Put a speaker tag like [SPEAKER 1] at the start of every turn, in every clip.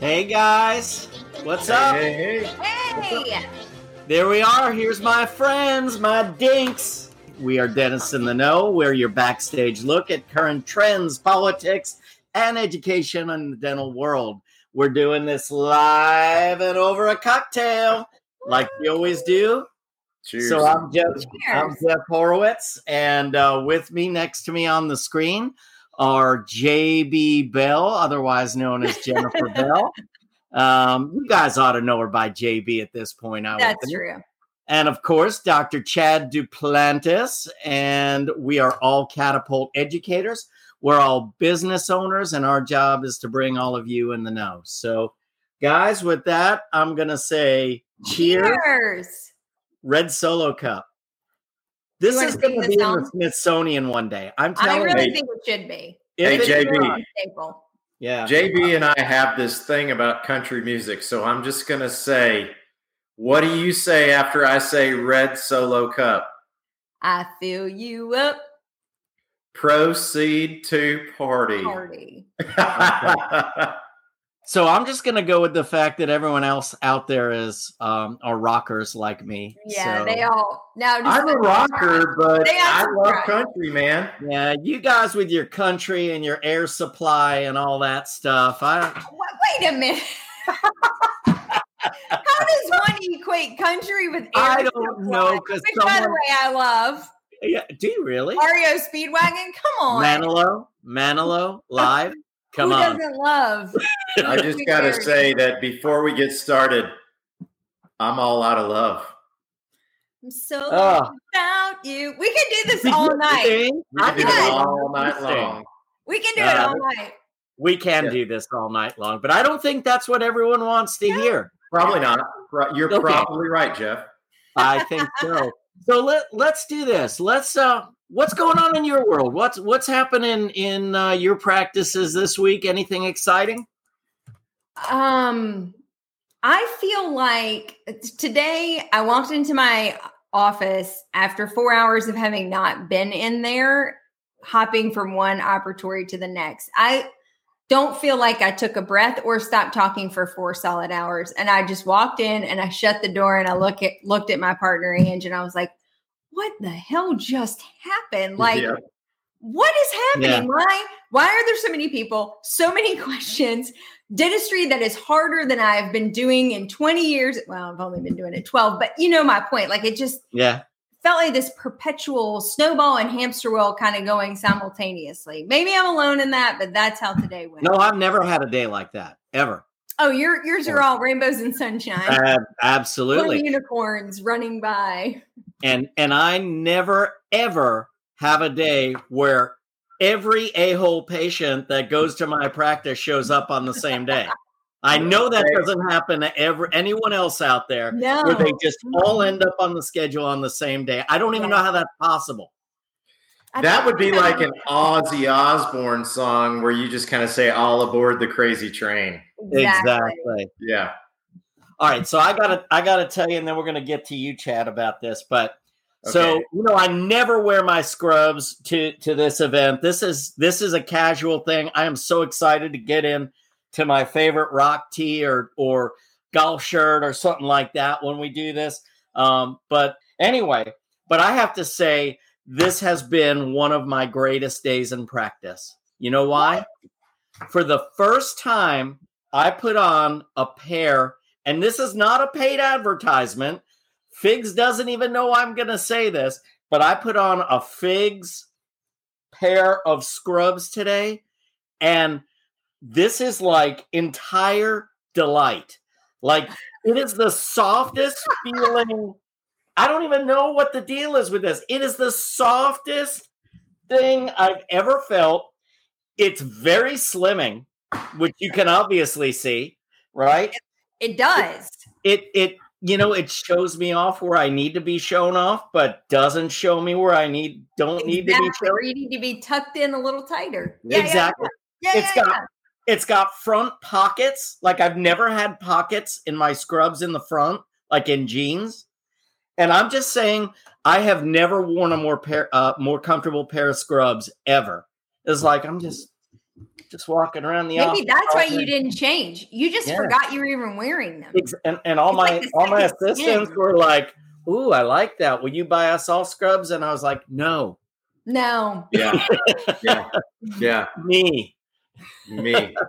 [SPEAKER 1] Hey guys, what's up?
[SPEAKER 2] Hey, hey.
[SPEAKER 3] Hey!
[SPEAKER 1] There we are. Here's my friends, my dinks. We are Dentists in the Know. We're your backstage look at current trends, politics, and education in the dental world. We're doing this live and over a cocktail, like we always do.
[SPEAKER 2] Cheers.
[SPEAKER 1] So I'm Jeff. I'm Jeff Horowitz, and uh, with me next to me on the screen are JB Bell, otherwise known as Jennifer Bell. Um, you guys ought to know her by JB at this point. I would
[SPEAKER 3] That's
[SPEAKER 1] think.
[SPEAKER 3] true.
[SPEAKER 1] And of course, Dr. Chad Duplantis, and we are all catapult educators. We're all business owners, and our job is to bring all of you in the know. So, guys, with that, I'm going to say cheers.
[SPEAKER 3] Cheers.
[SPEAKER 1] Red Solo Cup. This is going to
[SPEAKER 3] this
[SPEAKER 1] be in the? Smithsonian one day. I'm telling you.
[SPEAKER 3] I
[SPEAKER 1] telling
[SPEAKER 3] really
[SPEAKER 1] you.
[SPEAKER 3] think it should be.
[SPEAKER 1] if
[SPEAKER 2] Hey, JB.
[SPEAKER 1] yeah.
[SPEAKER 2] JB and I have this thing about country music, so I'm just gonna say, what do you say after I say red solo cup?
[SPEAKER 3] I fill you up,
[SPEAKER 2] Proceed to party.
[SPEAKER 3] party.
[SPEAKER 1] So I'm just going to go with the fact that everyone else out there is um, are rockers like me.
[SPEAKER 3] Yeah,
[SPEAKER 1] So,
[SPEAKER 3] they all now. just-
[SPEAKER 2] I'm a rocker, but I love
[SPEAKER 3] pride.
[SPEAKER 2] country, man.
[SPEAKER 1] Yeah, you guys with your country and your air supply and all that stuff. I
[SPEAKER 3] Wait, wait a minute. How does one equate country with air
[SPEAKER 1] I don't
[SPEAKER 3] supply?
[SPEAKER 1] know, 'cause
[SPEAKER 3] Which, by the way, I love.
[SPEAKER 1] Yeah, do you really?
[SPEAKER 3] Mario Speedwagon. Come on.
[SPEAKER 1] Manilow, Manilow, live. Come
[SPEAKER 3] Who
[SPEAKER 1] on.
[SPEAKER 3] doesn't love?
[SPEAKER 2] I just gotta say that before we get started, I'm all out of love.
[SPEAKER 3] I'm so
[SPEAKER 1] Oh.
[SPEAKER 3] about you. We can do this all night.
[SPEAKER 1] Sing?
[SPEAKER 2] We can do it all night long.
[SPEAKER 3] We can do
[SPEAKER 1] Uh,
[SPEAKER 3] it all night.
[SPEAKER 1] We can
[SPEAKER 2] Yeah.
[SPEAKER 1] do this all night long, but I don't think that's what everyone wants to hear.
[SPEAKER 2] Probably not. You're
[SPEAKER 1] Okay.
[SPEAKER 2] probably right, Jeff.
[SPEAKER 1] I think so. So let let's do this. Let's uh what's going on in your world? What's what's happening in uh, your practices this week? Anything exciting?
[SPEAKER 3] Um, I feel like today I walked into my office after four hours of having not been in there, hopping from one operatory to the next. I don't feel like I took a breath or stopped talking for four solid hours. And I just walked in and I shut the door and I look at looked at my partner Ange and I was like, what the hell just happened? Like
[SPEAKER 2] Yeah.
[SPEAKER 3] what is happening?
[SPEAKER 1] Yeah.
[SPEAKER 3] Why why are there so many people, so many questions? Dentistry that is harder than I've been doing in 20 years. Well, I've only been doing it 12, but you know my point. Like it just
[SPEAKER 1] Yeah.
[SPEAKER 3] Felt like this perpetual snowball and hamster wheel kind of going simultaneously. Maybe I'm alone in that, but that's how today went.
[SPEAKER 1] No, I've never had a day like that ever.
[SPEAKER 3] Oh, your yours are all rainbows and sunshine. Little
[SPEAKER 1] absolutely.
[SPEAKER 3] unicorns running by.
[SPEAKER 1] And and I never ever have a day where every a-hole patient that goes to my practice shows up on the same day. I know that doesn't happen to ever anyone else out there
[SPEAKER 3] No.
[SPEAKER 1] where they just all end up on the schedule on the same day. I don't even know how that's possible.
[SPEAKER 3] I
[SPEAKER 2] That would be like an Ozzy Osbourne song where you just kind of say "All aboard the crazy train."
[SPEAKER 3] exactly.
[SPEAKER 2] Yeah,
[SPEAKER 1] All right, so I gotta I gotta tell you, and then we're gonna get to you, Chad, about this. But so you know, I never wear my scrubs to to this event. This is this is a casual thing. I am so excited to get in to my favorite rock tee or or golf shirt or something like that when we do this. Um, but anyway, but I have to say this has been one of my greatest days in practice. You know why? For the first time, I put on a pair, and this is not a paid advertisement. Figs doesn't even know I'm going to say this, but I put on a Figs pair of scrubs today, and this is like entire delight. Like it is the softest feeling. I don't even know what the deal is with this. It is the softest thing I've ever felt. It's very slimming, which you can obviously see, right?
[SPEAKER 3] It does.
[SPEAKER 1] It it you know it shows me off where I need to be shown off, but doesn't show me where I need don't need to be shown.
[SPEAKER 3] You need to be tucked in a little tighter. Yeah,
[SPEAKER 1] exactly.
[SPEAKER 3] Yeah, yeah,
[SPEAKER 1] It's
[SPEAKER 3] yeah,
[SPEAKER 1] got it's got front pockets. Like I've never had pockets in my scrubs in the front like in jeans. And I'm just saying, I have never worn a more pair, uh, more comfortable pair of scrubs ever. It's like I'm just just walking around the
[SPEAKER 3] Maybe
[SPEAKER 1] office.
[SPEAKER 3] that's why you didn't change. You just
[SPEAKER 1] Yeah.
[SPEAKER 3] forgot you were even wearing them.
[SPEAKER 1] And, and all
[SPEAKER 3] It's
[SPEAKER 1] my
[SPEAKER 3] like
[SPEAKER 1] all my assistants
[SPEAKER 3] skin.
[SPEAKER 1] were like, "Ooh, I like that. Will you buy us all scrubs?" And I was like, "No,
[SPEAKER 3] No.
[SPEAKER 2] Yeah, yeah, yeah.
[SPEAKER 1] me."
[SPEAKER 2] Me.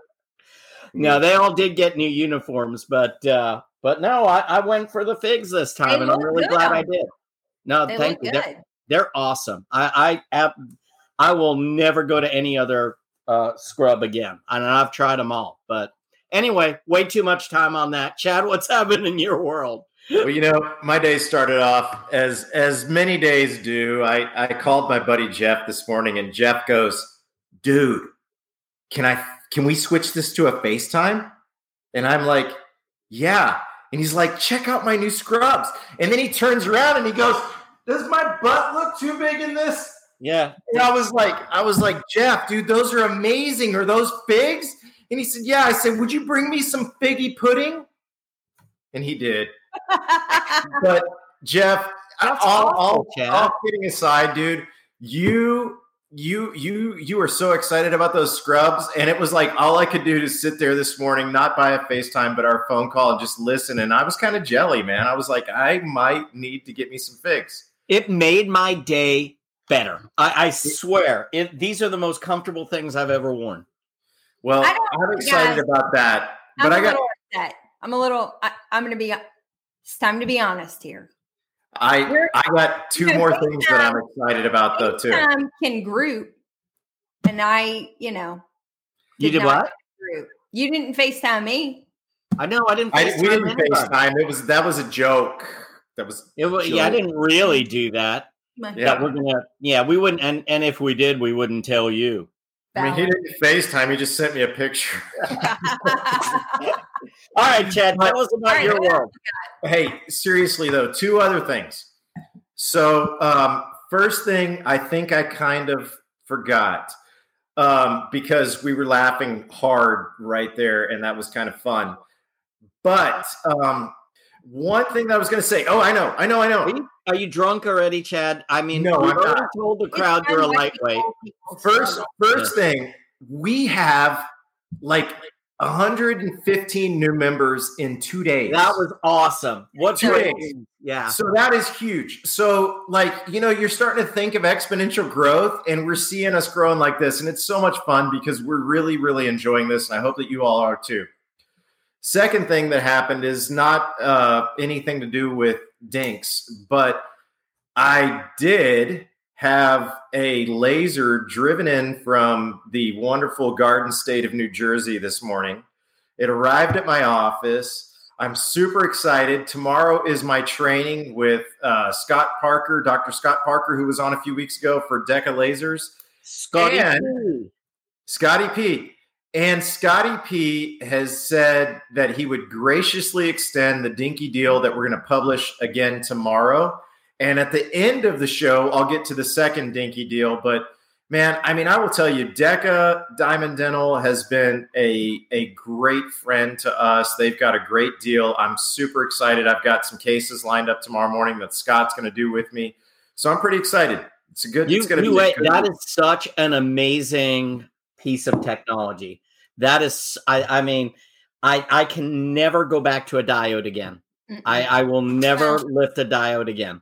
[SPEAKER 1] No, they all did get new uniforms, but uh but no, I, I went for the figs this time,
[SPEAKER 3] They
[SPEAKER 1] and I'm really
[SPEAKER 3] good
[SPEAKER 1] glad I did. No,
[SPEAKER 3] They
[SPEAKER 1] thank you. They're, they're awesome. I I ab- I will never go to any other uh scrub again. And I've tried them all, but anyway, way too much time on that. Chad, what's happening in your world?
[SPEAKER 2] Well, you know, my day started off as as many days do. I I called my buddy Jeff this morning, and Jeff goes, "Dude, can I can we switch this to a FaceTime?" And I'm like, "Yeah." And he's like, "Check out my new scrubs." And then he turns around and he goes, "Does my butt look too big in this?"
[SPEAKER 1] Yeah.
[SPEAKER 2] And I was like, I was like, Jeff, dude, those are amazing. Are those figs? And he said, Yeah. I said, Would you bring me some figgy pudding? And he did. But Jeff,
[SPEAKER 1] That's
[SPEAKER 2] all, all,
[SPEAKER 1] awful, Chad.
[SPEAKER 2] all kidding aside, dude, you you you you were so excited about those scrubs, and it was like all I could do to sit there this morning, not by a FaceTime, but our phone call, and just listen. And I was kind of jelly, man. I was like, I might need to get me some figs.
[SPEAKER 1] It made my day better. I, I swear. It, these are the most comfortable things I've ever worn.
[SPEAKER 2] Well,
[SPEAKER 3] I don't-
[SPEAKER 2] I'm excited
[SPEAKER 3] guys,
[SPEAKER 2] about that.
[SPEAKER 3] I'm
[SPEAKER 2] But I
[SPEAKER 3] a
[SPEAKER 2] got
[SPEAKER 3] little upset. I'm a little. I, I'm going to be. It's time to be honest here.
[SPEAKER 2] I
[SPEAKER 3] We're-
[SPEAKER 2] I got two
[SPEAKER 3] Yeah,
[SPEAKER 2] more things that I'm excited about though too.
[SPEAKER 3] FaceTime can group, and I, you know,
[SPEAKER 1] You did
[SPEAKER 3] not
[SPEAKER 1] what?
[SPEAKER 3] Group. You didn't Facetime me.
[SPEAKER 1] I know. I didn't.
[SPEAKER 2] I, we didn't
[SPEAKER 1] anybody.
[SPEAKER 2] FaceTime. It was that was a joke. That was
[SPEAKER 1] It was, yeah, I didn't really do that.
[SPEAKER 2] Yeah.
[SPEAKER 1] That we're gonna. Yeah, we wouldn't. And and if we did, we wouldn't tell you.
[SPEAKER 2] I mean, he didn't FaceTime. He just sent me a picture.
[SPEAKER 1] All right, Chad. Tell us about
[SPEAKER 3] All right,
[SPEAKER 1] your world.
[SPEAKER 2] hey, seriously though, two other things. So, um, first thing, I think I kind of forgot um, because we were laughing hard right there, and that was kind of fun. But um, one thing that I was going to say. Oh, I know, I know, I know.
[SPEAKER 1] Are you, are you drunk already, Chad? I mean,
[SPEAKER 2] No,
[SPEAKER 1] we've
[SPEAKER 2] I'm not.
[SPEAKER 1] told the crowd you're a lightweight.
[SPEAKER 2] First, first thing, we have like 115 new members in two days.
[SPEAKER 1] That was awesome. What
[SPEAKER 2] Two days.
[SPEAKER 1] Yeah.
[SPEAKER 2] So that is huge. So, like, you know, you're starting to think of exponential growth, and we're seeing us growing like this. And it's so much fun because we're really, really enjoying this. And I hope that you all are too. Second thing that happened is not uh, anything to do with Dinks, but I did have a laser driven in from the wonderful Garden State of New Jersey this morning. It arrived at my office. I'm super excited. Tomorrow is my training with uh, Scott Parker, Dr. Scott Parker, who was on a few weeks ago for Deca Lasers.
[SPEAKER 1] Scotty. P.
[SPEAKER 2] Scotty P. And Scotty P has said that he would graciously extend the dinky deal that we're going to publish again tomorrow. And at the end of the show, I'll get to the second dinky deal. But man, I mean, I will tell you, Deca Diamond Dental has been a, a great friend to us. They've got a great deal. I'm super excited. I've got some cases lined up tomorrow morning that Scott's going to do with me. So I'm pretty excited. It's a good.
[SPEAKER 1] You,
[SPEAKER 2] it's going to
[SPEAKER 1] you
[SPEAKER 2] be. a
[SPEAKER 1] wait,
[SPEAKER 2] good
[SPEAKER 1] that
[SPEAKER 2] week.
[SPEAKER 1] is such an amazing piece of technology. That is, I, I mean, I, I can never go back to a diode again.
[SPEAKER 3] Mm-mm.
[SPEAKER 1] I, I will never lift a diode again.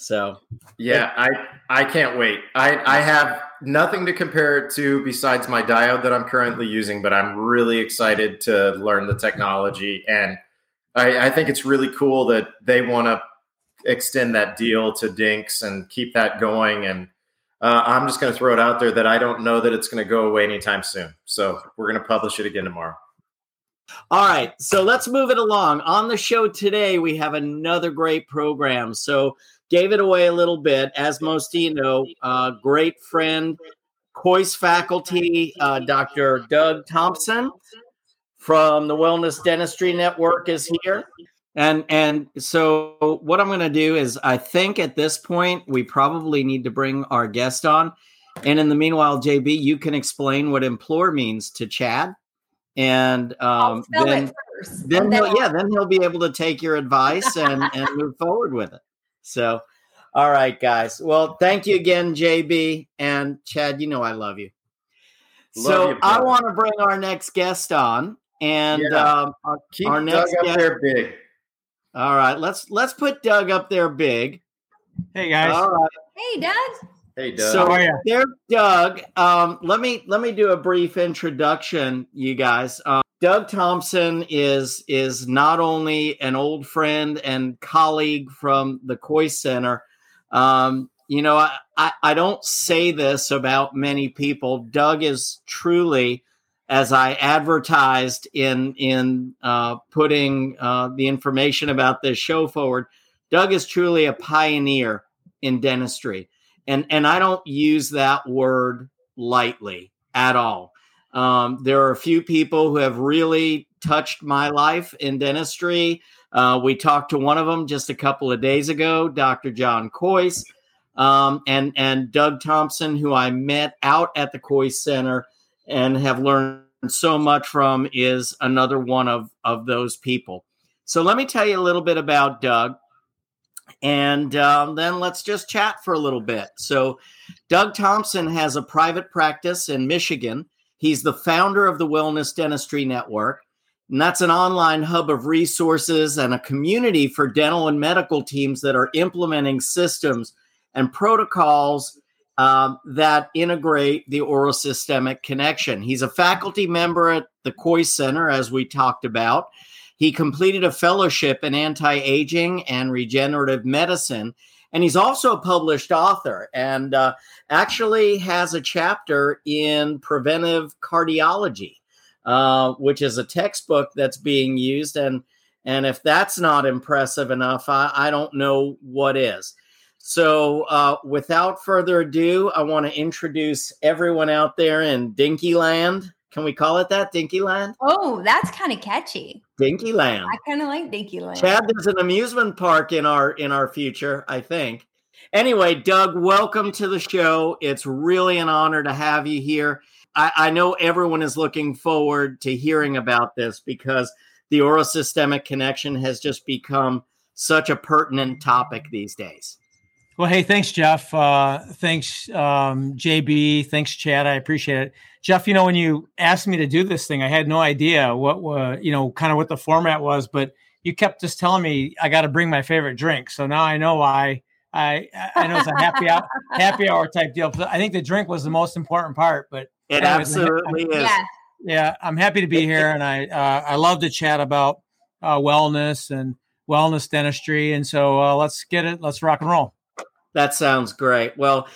[SPEAKER 1] So
[SPEAKER 2] Yeah, I I can't wait. I I have nothing to compare it to besides my diode that I'm currently using, but I'm really excited to learn the technology, and I, I think it's really cool that they want to extend that deal to Dinks and keep that going. And uh, I'm just going to throw it out there that I don't know that it's going to go away anytime soon. So we're going to publish it again tomorrow.
[SPEAKER 1] All right, so let's move it along. On the show today, we have another great program. So, gave it away a little bit, as most of you know. Uh, great friend, Kois faculty, uh, Dr. Doug Thompson from the Wellness Dentistry Network is here. And and so what I'm going to do is I think at this point we probably need to bring our guest on. And in the meanwhile, JB, you can explain what implore means to Chad. And um,
[SPEAKER 3] spell
[SPEAKER 1] then then he'll, yeah, then he'll be able to take your advice and and move forward with it. So, all right, guys. Well, thank you again, JB and Chad. You know I love you. Love so you, I want to bring our next guest on, and yeah. um, our,
[SPEAKER 2] keep our next Doug guest, up there big.
[SPEAKER 1] All right, let's let's put Doug up there big.
[SPEAKER 4] Hey guys.
[SPEAKER 1] All right.
[SPEAKER 3] Hey Doug.
[SPEAKER 2] Hey Doug.
[SPEAKER 1] So there, Doug. Um, let me let me do a brief introduction, you guys. Um, Doug Thompson is is not only an old friend and colleague from the Kois Center. Um, you know, I, I, I don't say this about many people. Doug is truly, as I advertised in in uh, putting uh, the information about this show forward, Doug is truly a pioneer in dentistry, and and I don't use that word lightly at all. Um, there are a few people who have really touched my life in dentistry. Uh, we talked to one of them just a couple of days ago, Dr. John Kois, um, and and Doug Thompson, who I met out at the Kois Center and have learned so much from, is another one of of those people. So let me tell you a little bit about Doug, and um, then let's just chat for a little bit. So, Doug Thompson has a private practice in Michigan He's the founder of the Wellness Dentistry Network. And that's an online hub of resources and a community for dental and medical teams that are implementing systems and protocols um, that integrate the oral systemic connection. He's a faculty member at the Kois Center, as we talked about. He completed a fellowship in anti aging and regenerative medicine and he's also a published author and uh, actually has a chapter in preventive cardiology, uh, which is a textbook that's being used. And and if that's not impressive enough, I, I don't know what is. So, uh, without further ado, I want to introduce everyone out there in Dinky Land. Can we call it that, Dinkyland?
[SPEAKER 3] Oh, that's kind of catchy.
[SPEAKER 1] Dinkyland.
[SPEAKER 3] I kind of like Dinkyland.
[SPEAKER 1] Chad, there's an amusement park in our in our future, I think. Anyway, Doug, welcome to the show. It's really an honor to have you here. I, I know everyone is looking forward to hearing about this because the oral systemic connection has just become such a pertinent topic these days.
[SPEAKER 4] Well, hey, thanks, Jeff. Uh, thanks, um, JB. Thanks, Chad. I appreciate it. Jeff, you know, when you asked me to do this thing, I had no idea what, uh, you know, kind of what the format was, but you kept just telling me I got to bring my favorite drink. So now I know why. I I know it's a happy hour, happy hour type deal. I think the drink was the most important part, but
[SPEAKER 1] it anyways, absolutely
[SPEAKER 4] is. Yeah. yeah, I'm happy to be here, and I uh, I love to chat about uh, wellness and wellness dentistry, and so uh, let's get it. Let's rock and roll.
[SPEAKER 1] That sounds great. Well,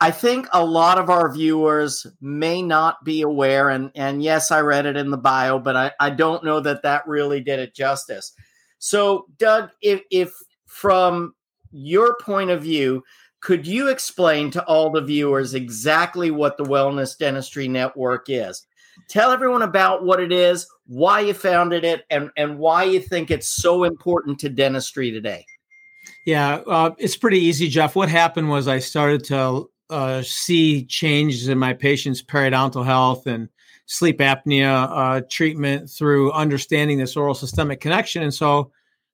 [SPEAKER 1] I think a lot of our viewers may not be aware, and and yes, I read it in the bio, but I, I don't know that that really did it justice. So, Doug, if if from your point of view, could you explain to all the viewers exactly what the Wellness Dentistry Network is? Tell everyone about what it is, why you founded it, and and why you think it's so important to dentistry today.
[SPEAKER 4] Yeah, uh, it's pretty easy, Jeff. What happened was I started to uh, see changes in my patients' periodontal health and sleep apnea uh, treatment through understanding this oral systemic connection. And so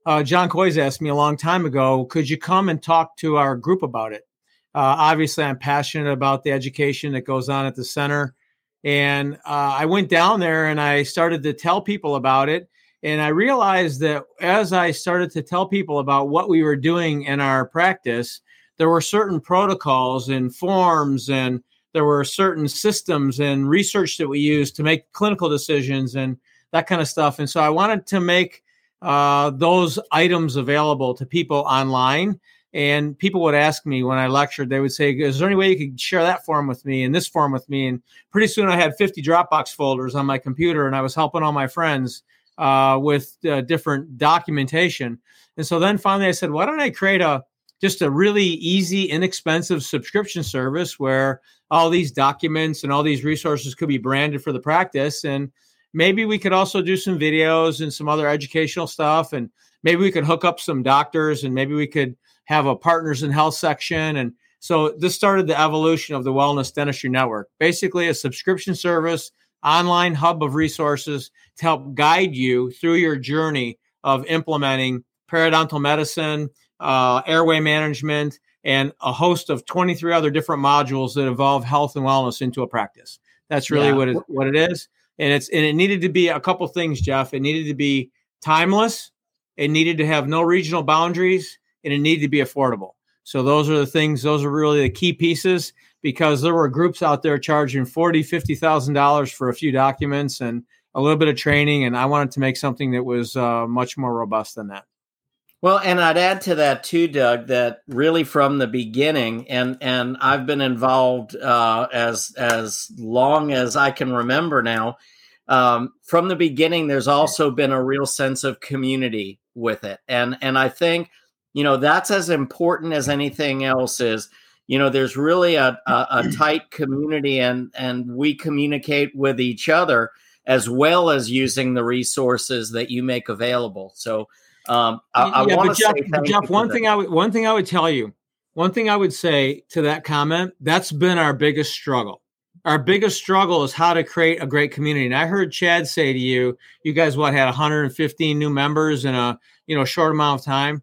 [SPEAKER 4] uh, John Kois asked me a long time ago, could you come and talk to our group about it? Uh, obviously, I'm passionate about the education that goes on at the center. And uh, I went down there and I started to tell people about it. And I realized that as I started to tell people about what we were doing in our practice, there were certain protocols and forms, and there were certain systems and research that we used to make clinical decisions and that kind of stuff. And so I wanted to make uh, those items available to people online. And people would ask me when I lectured, they would say, Is there any way you could share that form with me and this form with me? And pretty soon I had 50 Dropbox folders on my computer and I was helping all my friends uh, with uh, different documentation. And so then finally I said, why don't I create a just a really easy, inexpensive subscription service where all these documents and all these resources could be branded for the practice. And maybe we could also do some videos and some other educational stuff. And maybe we could hook up some doctors and maybe we could have a partners in health section. And so this started the evolution of the Wellness Dentistry Network, basically a subscription service online hub of resources to help guide you through your journey of implementing periodontal medicine, uh, airway management, and a host of 23 other different modules that involve health and wellness into a practice. That's really yeah. what it, what it is. And it's and it needed to be a couple things, Jeff. It needed to be timeless. It needed to have no regional boundaries, and it needed to be affordable. So those are the things. Those are really the key pieces because there were groups out there charging forty, fifty thousand dollars for a few documents and a little bit of training, and I wanted to make something that was uh, much more robust than that.
[SPEAKER 1] Well, and I'd add to that too, Doug, that really from the beginning, and and I've been involved uh, as as long as I can remember now. Um, from the beginning, there's also been a real sense of community with it, and and I think you know that's as important as anything else is. You know, there's really a, a, a tight community, and and we communicate with each other as well as using the resources that you make available. So um, I, I yeah,
[SPEAKER 4] but Jeff, Jeff one thing I would one thing I would tell you, one thing I would say to that comment, that's been our biggest struggle. Our biggest struggle is how to create a great community. And I heard Chad say to you, you guys what had 115 new members in a you know short amount of time.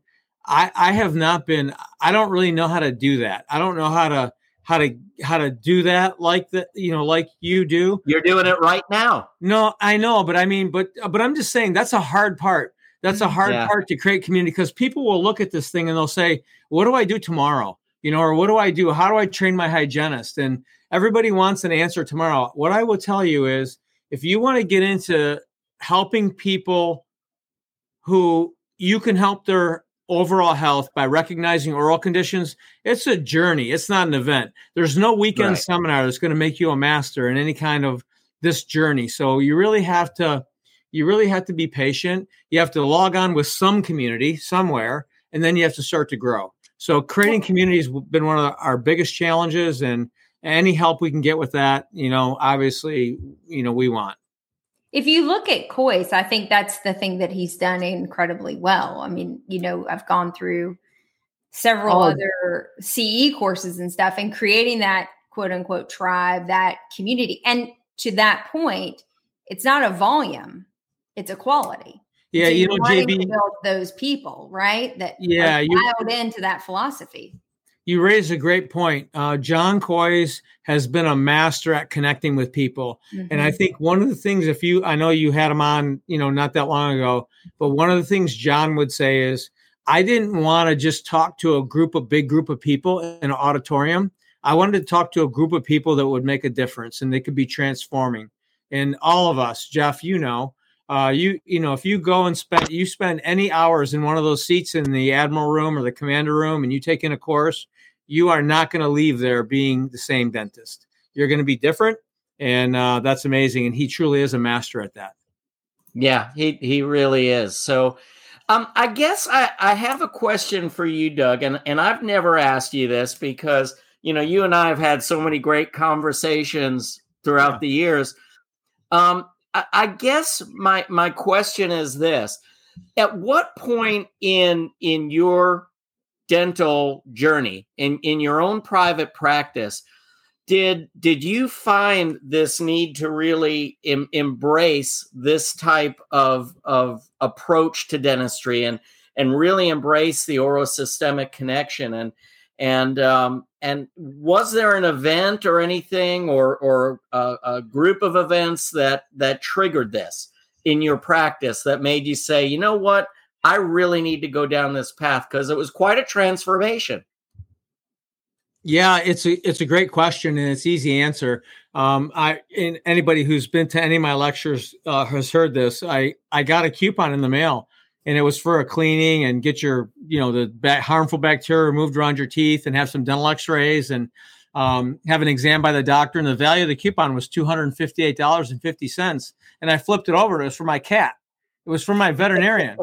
[SPEAKER 4] I I have not been. I don't really know how to do that. I don't know how to how to how to do that like that you know like you do
[SPEAKER 1] you're doing it right now
[SPEAKER 4] no i know but i mean but uh, but i'm just saying that's a hard part that's a hard yeah. part to create community because people will look at this thing and they'll say, "What do I do tomorrow?" You know, or "What do I do? How do I train my hygienist?" And everybody wants an answer tomorrow. What I will tell you is, if you want to get into helping people who you can help their overall health by recognizing oral conditions, it's a journey. It's not an event. There's no weekend right. seminar that's going to make you a master in any kind of this journey. So you really have to you really have to be patient. You have to log on with some community somewhere, and then you have to start to grow. So creating community has been one of our biggest challenges, and any help we can get with that, you know, obviously, you know, we want.
[SPEAKER 3] If you look at Kois, I think that's the thing that he's done incredibly well. I mean, you know, I've gone through several oh. other CE courses and stuff, and creating that quote unquote tribe, that community. And to that point, it's not a volume it's a quality.
[SPEAKER 4] Yeah, so you know, JB,
[SPEAKER 3] those people, right? That
[SPEAKER 4] yeah,
[SPEAKER 3] you dialed into that philosophy.
[SPEAKER 4] You raise a great point. Uh, John Kois has been a master at connecting with people, mm-hmm. and I mm-hmm. think one of the things, if you, I know you had him on, you know, not that long ago, but one of the things John would say is, I didn't want to just talk to a group, a big group of people in an auditorium. I wanted to talk to a group of people that would make a difference and they could be transforming. And all of us, Jeff, you know, uh, you you know if you go and spend you spend any hours in one of those seats in the admiral room or the commander room and you take in a course you are not going to leave there being the same dentist you're going to be different and uh, that's amazing and he truly is a master at that
[SPEAKER 1] yeah he he really is so um, I guess I, I have a question for you, Doug, and, and I've never asked you this because you know you and I have had so many great conversations throughout yeah. the years. Um, I guess my my question is this: At what point in in your dental journey, in in your own private practice, did did you find this need to really em, embrace this type of of approach to dentistry and and really embrace the orosystemic connection? And and um, and was there an event or anything, or or a, a, group of events that that triggered this in your practice that made you say, you know what, I really need to go down this path because it was quite a transformation.
[SPEAKER 4] Yeah, it's a it's a great question and it's easy answer. Um, I anybody who's been to any of my lectures uh, has heard this. I I got a coupon in the mail and it was for a cleaning and get your you know the harmful bacteria removed around your teeth and have some dental x-rays and um, have an exam by the doctor. And the value of the coupon was $258.50 and i flipped it over. It was for my cat. It was for my veterinarian.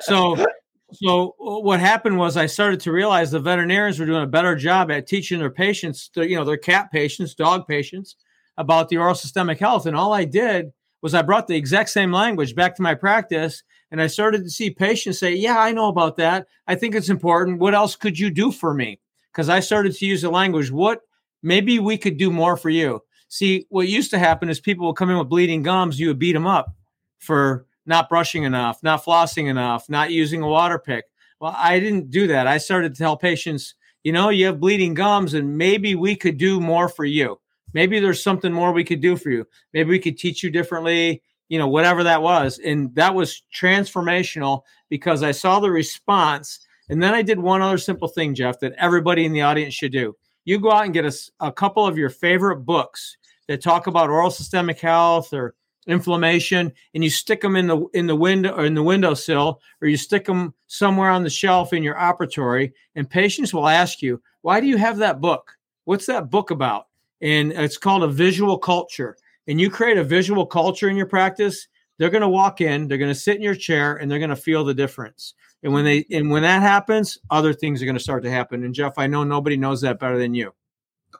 [SPEAKER 4] So so what happened was i started to realize the veterinarians were doing a better job at teaching their patients you know their cat patients dog patients about the oral systemic health. And all i did was i brought the exact same language back to my practice and I started to see patients say, Yeah, I know about that. I think it's important. What else could you do for me? Because I started to use the language, what maybe we could do more for you. See, what used to happen is people would come in with bleeding gums, you would beat them up for not brushing enough, not flossing enough, not using a Waterpik. Well, I didn't do that. I started to tell patients, you know, you have bleeding gums and maybe we could do more for you. Maybe there's something more we could do for you. Maybe we could teach you differently, you know, whatever that was. And that was transformational because I saw the response. And then I did one other simple thing, Jeff, that everybody in the audience should do. You go out and get a, a couple of your favorite books that talk about oral systemic health or inflammation and you stick them in the in the window or in the windowsill or you stick them somewhere on the shelf in your operatory and patients will ask you why do you have that book what's that book about and it's called a visual culture and you create a visual culture in your practice they're going to walk in they're going to sit in your chair and they're going to feel the difference. And when they and when that happens other things are going to start to happen. And jeff i know nobody knows that better than you.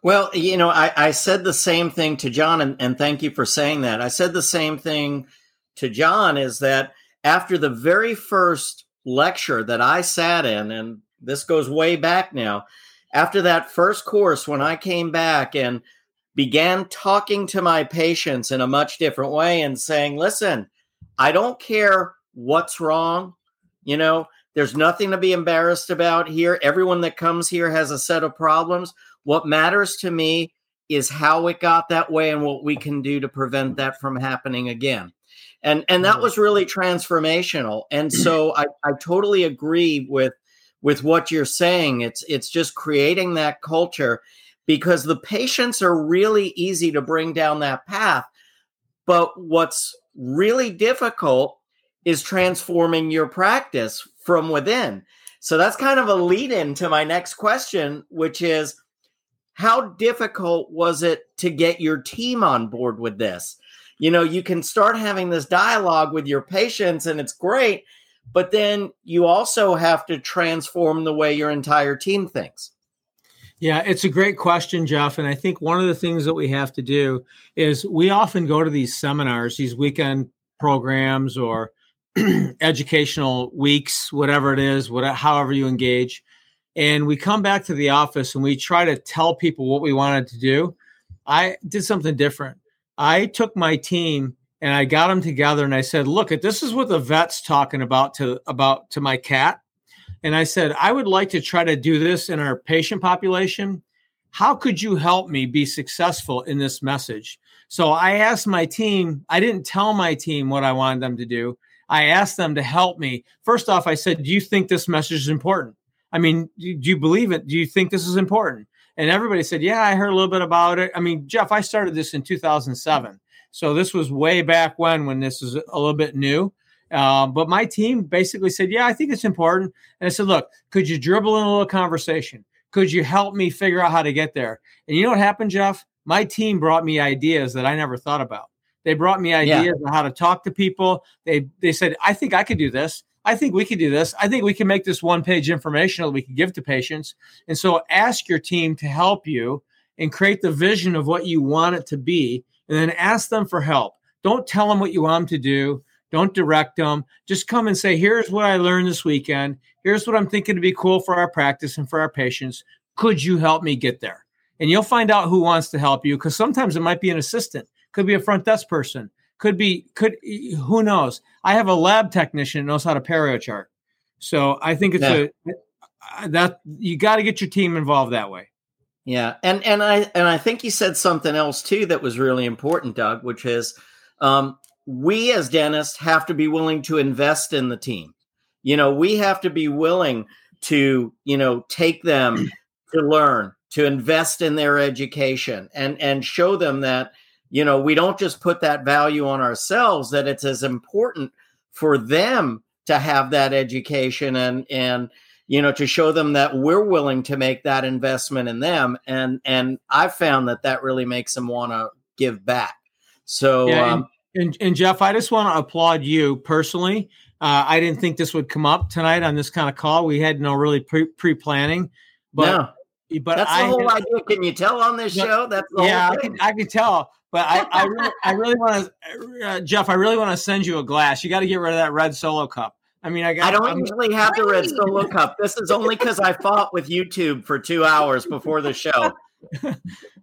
[SPEAKER 1] Well, you know, I, I said the same thing to John, and, and thank you for saying that. I said the same thing to John is that after the very first lecture that I sat in, and this goes way back now, after that first course, when I came back and began talking to my patients in a much different way and saying, listen, I don't care what's wrong. You know, there's nothing to be embarrassed about here. Everyone that comes here has a set of problems. What matters to me is how it got that way and what we can do to prevent that from happening again. And and that mm-hmm. was really transformational. And so I, I totally agree with with what you're saying. It's it's just creating that culture because the patients are really easy to bring down that path. But what's really difficult is transforming your practice from within. So that's kind of a lead in to my next question, which is how difficult was it to get your team on board with this? You know, you can start having this dialogue with your patients and it's great, but then you also have to transform the way your entire team thinks.
[SPEAKER 4] Yeah, it's a great question, Jeff. And I think one of the things that we have to do is we often go to these seminars, these weekend programs or educational weeks, whatever it is, whatever, however you engage and we come back to the office and we try to tell people what we wanted to do. I did something different. I took my team and I got them together and I said, "Look, this is what the vet's talking about to about to my cat." And I said, "I would like to try to do this in our patient population. How could you help me be successful in this message?" So I asked my team, I didn't tell my team what I wanted them to do. I asked them to help me. First off, I said, "Do you think this message is important?" I mean, do, you believe it? Do you think this is important? And everybody said, Yeah, I heard a little bit about it. I mean, Jeff, I started this in 2007. So this was way back when, when this was a little bit new. Uh, but my team basically said, Yeah, I think it's important. And I said, Look, could you dribble in a little conversation? Could you help me figure out how to get there? And you know what happened, Jeff? My team brought me ideas that I never thought about. They brought me ideas yeah. on how to talk to people. They they said, I think I could do this. I think we could do this. I think we can make this one page informational that we can give to patients. And so ask your team to help you and create the vision of what you want it to be, and then ask them for help. Don't tell them what you want them to do. Don't direct them. Just come and say, here's what I learned this weekend. Here's what I'm thinking to be cool for our practice and for our patients. Could you help me get there? And you'll find out who wants to help you because sometimes it might be an assistant, could be a front desk person, could be could who knows i have a lab technician that knows how to perio chart so i think it's yeah. a that you got to get your team involved that way
[SPEAKER 1] yeah and and i and i think you said something else too that was really important doug which is um, we as dentists have to be willing to invest in the team. You know we have to be willing to you know take them to learn to invest in their education and and show them that you know we don't just put that value on ourselves that it's as important for them to have that education and and you know to show them that we're willing to make that investment in them. And and i've found that that really makes them want to give back. So
[SPEAKER 4] yeah, um, and, and, jeff i just want to applaud you personally uh, i didn't think this would come up tonight on this kind of call we had no really pre- pre-planning but
[SPEAKER 1] no. But that's the I, whole idea. Can you tell on this show? That's
[SPEAKER 4] yeah, I can, I can tell. But I, I really, I really want to, uh, Jeff. I really want to send you a glass. You got to get rid of that red solo cup. I mean, I got.
[SPEAKER 1] I don't I'm, usually have the red solo cup. This is only because I fought with YouTube for two hours before the show.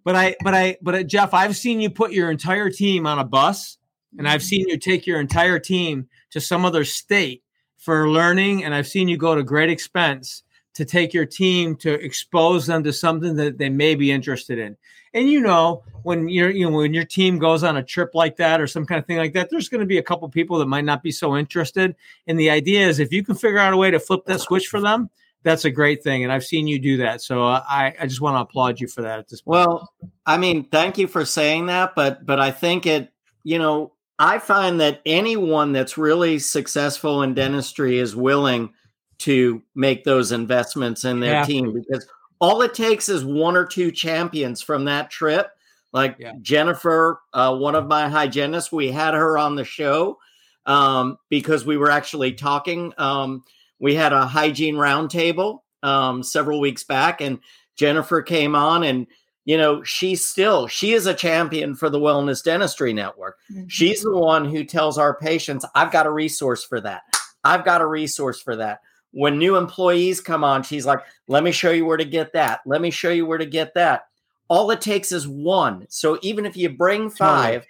[SPEAKER 4] but I, but I, but uh, Jeff, I've seen you put your entire team on a bus, and I've seen you take your entire team to some other state for learning, and I've seen you go to great expense to take your team to expose them to something that they may be interested in. And you know, when you're you know when your team goes on a trip like that or some kind of thing like that, there's going to be a couple people that might not be so interested. And the idea is if you can figure out a way to flip that switch for them, that's a great thing. And I've seen you do that. So uh, I, I just want to applaud you for that at this point.
[SPEAKER 1] Well, I mean, thank you for saying that, but but I think it, you know, I find that anyone that's really successful in dentistry is willing to make those investments in their yeah. team because all it takes is one or two champions from that trip. Like yeah. Jennifer, uh, one of my hygienists, we had her on the show um, because we were actually talking. Um, we had a hygiene roundtable um, several weeks back, and Jennifer came on, and you know she's still she is a champion for the Wellness Dentistry Network. Mm-hmm. She's the one who tells our patients, "I've got a resource for that. I've got a resource for that." when new employees come on, she's like, let me show you where to get that. Let me show you where to get that. All it takes is one. So even if you bring five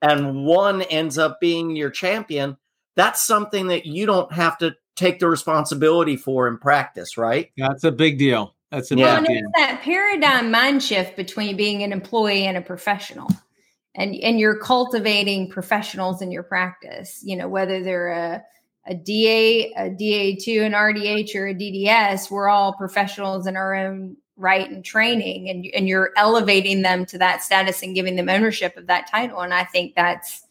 [SPEAKER 1] and one ends up being your champion, that's something that you don't have to take the responsibility for in practice, right?
[SPEAKER 4] That's a big deal. That's a
[SPEAKER 3] yeah.
[SPEAKER 4] big
[SPEAKER 3] deal. that paradigm mind shift between being an employee and a professional. And and you're cultivating professionals in your practice, you know, whether they're a a DA, a DA2, an RDH, or a DDS, we're all professionals in our own right and training, and, and you're elevating them to that status and giving them ownership of that title. And I think that's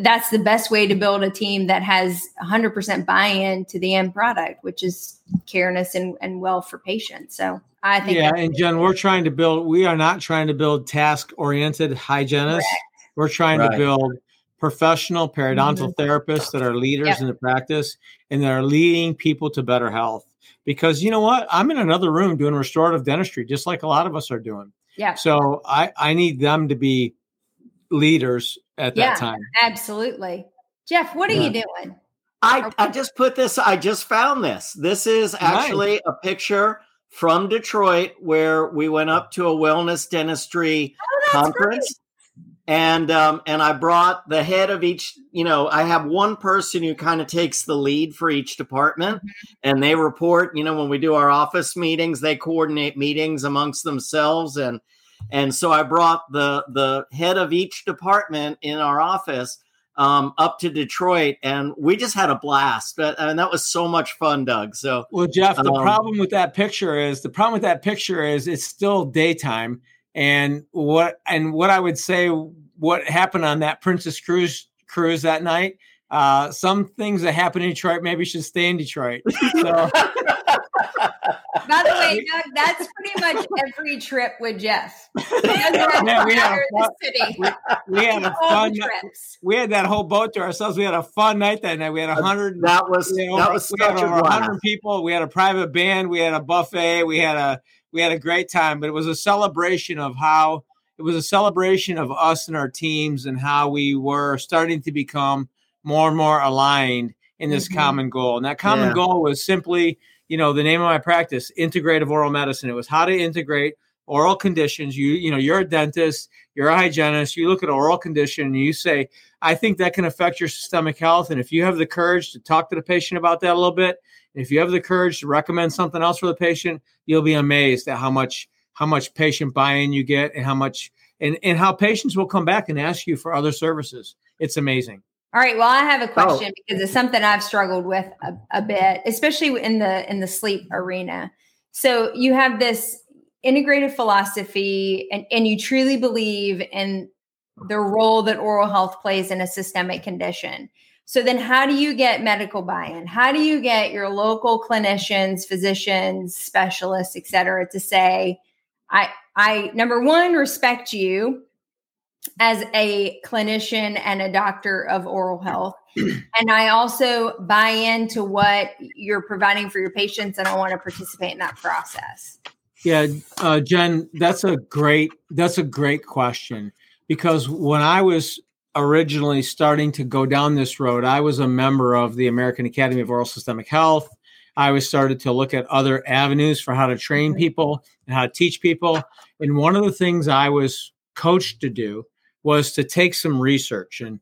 [SPEAKER 3] that's the best way to build a team that has 100% buy-in to the end product, which is careness and, and well for patients. So I think
[SPEAKER 4] yeah, and Jen, we're trying to build. We are not trying to build task-oriented hygienists. Correct. We're trying right. to build professional periodontal mm-hmm. therapists that are leaders yep. in the practice and that are leading people to better health. Because you know what? I'm in another room doing restorative dentistry, just like a lot of us are doing.
[SPEAKER 3] Yeah.
[SPEAKER 4] So I, I need them to be leaders at yeah, that time.
[SPEAKER 3] Absolutely. Jeff, what are yeah. you doing?
[SPEAKER 1] I, I just put this, I just found this. This is actually nice. a picture from Detroit where we went up to a wellness dentistry oh, conference. Great and um, and I brought the head of each. You know, I have one person who kind of takes the lead for each department, mm-hmm. and they report. You know, when we do our office meetings, they coordinate meetings amongst themselves, and and so I brought the the head of each department in our office um, up to Detroit, and we just had a blast. And that was so much fun, Doug. So,
[SPEAKER 4] well, Jeff, the um, problem with that picture is the problem with that picture is it's still daytime and what and what I would say what happened on that Princess Cruise cruise that night. Uh, some things that happen in Detroit maybe should stay in Detroit. So.
[SPEAKER 3] By the way, Doug, that's pretty much every trip with Jeff.
[SPEAKER 4] Yeah, we, had fun, we, we, had a fun. We had that whole boat to ourselves. We had a fun night that night. We had a hundred.
[SPEAKER 1] That was you know, that was
[SPEAKER 4] we had over hundred people. We had a private band. We had a buffet. We had a we had a great time, but it was a celebration of how it was a celebration of us and our teams and how we were starting to become more and more aligned in this mm-hmm. common goal. And that common yeah. goal was simply, you know, the name of my practice, integrative oral medicine. It was how to integrate oral conditions. You, you know, you're a dentist, you're a hygienist, you look at oral condition and you say, I think that can affect your systemic health. And if you have the courage to talk to the patient about that a little bit, if you have the courage to recommend something else for the patient, you'll be amazed at how much how much patient buy-in you get and how much and, and how patients will come back and ask you for other services. It's amazing.
[SPEAKER 3] All right. Well, I have a oh. question oh. because it's something I've struggled with a, a bit, especially in the in the sleep arena. So you have this integrated philosophy and, and you truly believe in the role that oral health plays in a systemic condition. So then how do you get medical buy-in? How do you get your local clinicians, physicians, specialists, et cetera, to say, I I number one, respect you as a clinician and a doctor of oral health. and I also buy into what you're providing for your patients and I want to participate in that process.
[SPEAKER 4] Yeah, uh, Jen, that's a great that's a great question because when I was originally starting to go down this road, I was a member of the American Academy of Oral Systemic Health. I was started to look at other avenues for how to train
[SPEAKER 3] Mhm.
[SPEAKER 4] people and how to teach people. And one of the things I was coached to do was to take some research and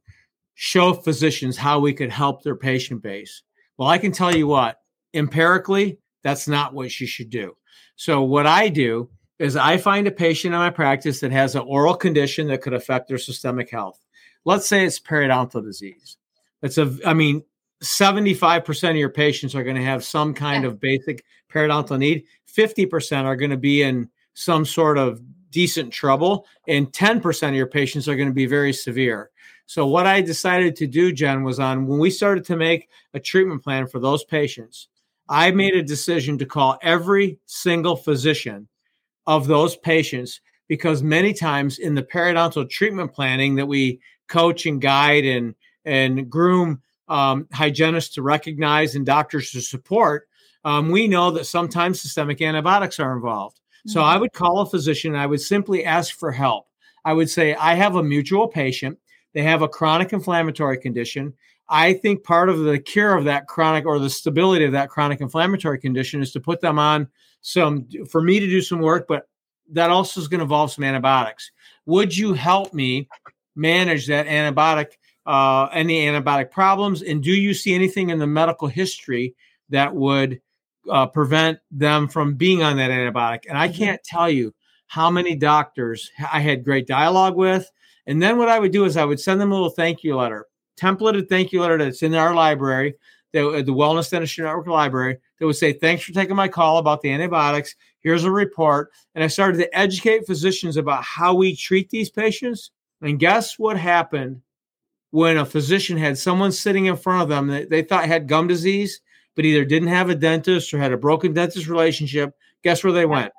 [SPEAKER 4] show physicians how we could help their patient base. Well, I can tell you what, empirically, that's not what you should do. So, what I do is I find a patient in my practice that has an oral condition that could affect their systemic health. Let's say it's periodontal disease. It's a, I mean, 75% of your patients are going to have some kind
[SPEAKER 3] Yeah.
[SPEAKER 4] of basic periodontal need. 50% are going to be in some sort of decent trouble, and 10% of your patients are going to be very severe. So, what I decided to do, Jen, was on when we started to make a treatment plan for those patients, I made a decision to call every single physician of those patients because many times in the periodontal treatment planning that we coach and guide and and groom um, hygienists to recognize and doctors to support, um, we know that sometimes systemic antibiotics are involved. So I would call a physician and I would simply ask for help. I would say, I have a mutual patient. They have a chronic inflammatory condition. I think part of the cure of that chronic or the stability of that chronic inflammatory condition is to put them on some, for me to do some work, but that also is going to involve some antibiotics. Would you help me manage that antibiotic, uh, any antibiotic problems? And do you see anything in the medical history that would uh, prevent them from being on that antibiotic? And I can't tell you how many doctors I had great dialogue with. And then what I would do is I would send them a little thank you letter, templated thank you letter that's in our library, the, the Wellness Dentistry Network library, that would say, Thanks for taking my call about the antibiotics. Here's a report. And I started to educate physicians about how we treat these patients. And guess what happened when a physician had someone sitting in front of them that they thought had gum disease, but either didn't have a dentist or had a broken dentist relationship? Guess where they went?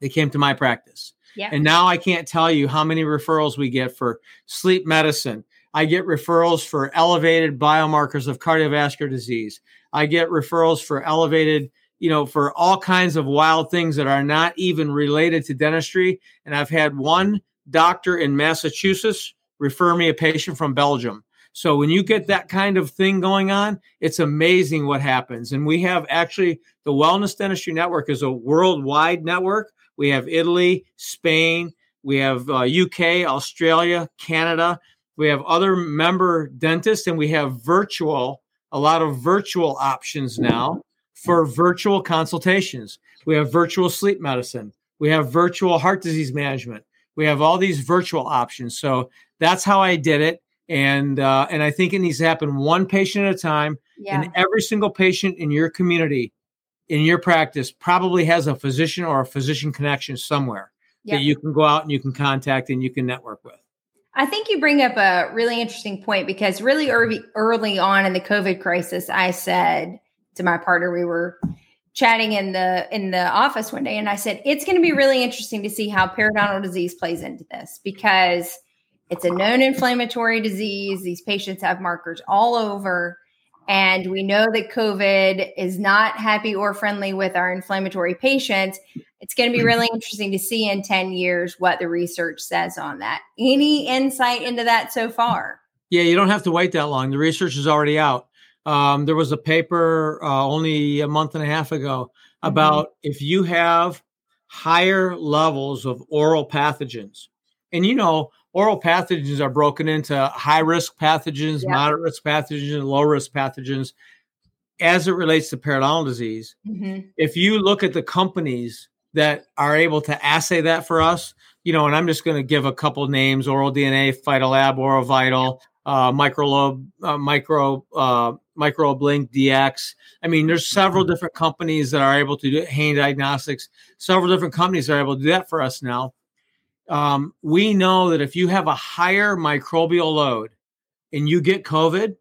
[SPEAKER 4] They came to my practice.
[SPEAKER 3] Yeah.
[SPEAKER 4] And now I can't tell you how many referrals we get for sleep medicine. I get referrals for elevated biomarkers of cardiovascular disease. I get referrals for elevated, you know, for all kinds of wild things that are not even related to dentistry. And I've had one doctor in Massachusetts refer me a patient from Belgium. So when you get that kind of thing going on, it's amazing what happens. And we have actually the Wellness Dentistry Network is a worldwide network. We have Italy, Spain, we have uh, UK, Australia, Canada. We have other member dentists, and we have virtual, a lot of virtual options now for virtual consultations. We have virtual sleep medicine. We have virtual heart disease management. We have all these virtual options. So that's how I did it, and uh, and I think it needs to happen one patient at a time.
[SPEAKER 3] yeah.
[SPEAKER 4] And every single patient in your community, in your practice, probably has a physician or a physician connection somewhere that you can go out and you can contact and you can network with.
[SPEAKER 3] I think you bring up a really interesting point because really early early on in the COVID crisis, I said to my partner, we were chatting in the in the office one day, and I said it's going to be really interesting to see how periodontal disease plays into this because it's a known inflammatory disease. These patients have markers all over. And we know that COVID is not happy or friendly with our inflammatory patients. It's going to be really interesting to see in 10 years what the research says on that. Any insight into that so far?
[SPEAKER 4] Yeah, you don't have to wait that long. The research is already out. Um, there was a paper uh, only a month and a half ago about if you have higher levels of oral pathogens, and you know, oral pathogens are broken into high risk pathogens,
[SPEAKER 3] Yeah.
[SPEAKER 4] moderate risk pathogens, and low risk pathogens. As it relates to periodontal disease,
[SPEAKER 3] Mhm.
[SPEAKER 4] if you look at the companies that are able to assay that for us, you know, and I'm just going to give a couple names: Oral DNA, Phytolab, Oral Vital, uh, Microlobe, uh, Micro, uh, Microblink DX. I mean, there's several different companies that are able to do Hain Diagnostics. Several different companies are able to do that for us now. Um, we know that if you have a higher microbial load and you get COVID,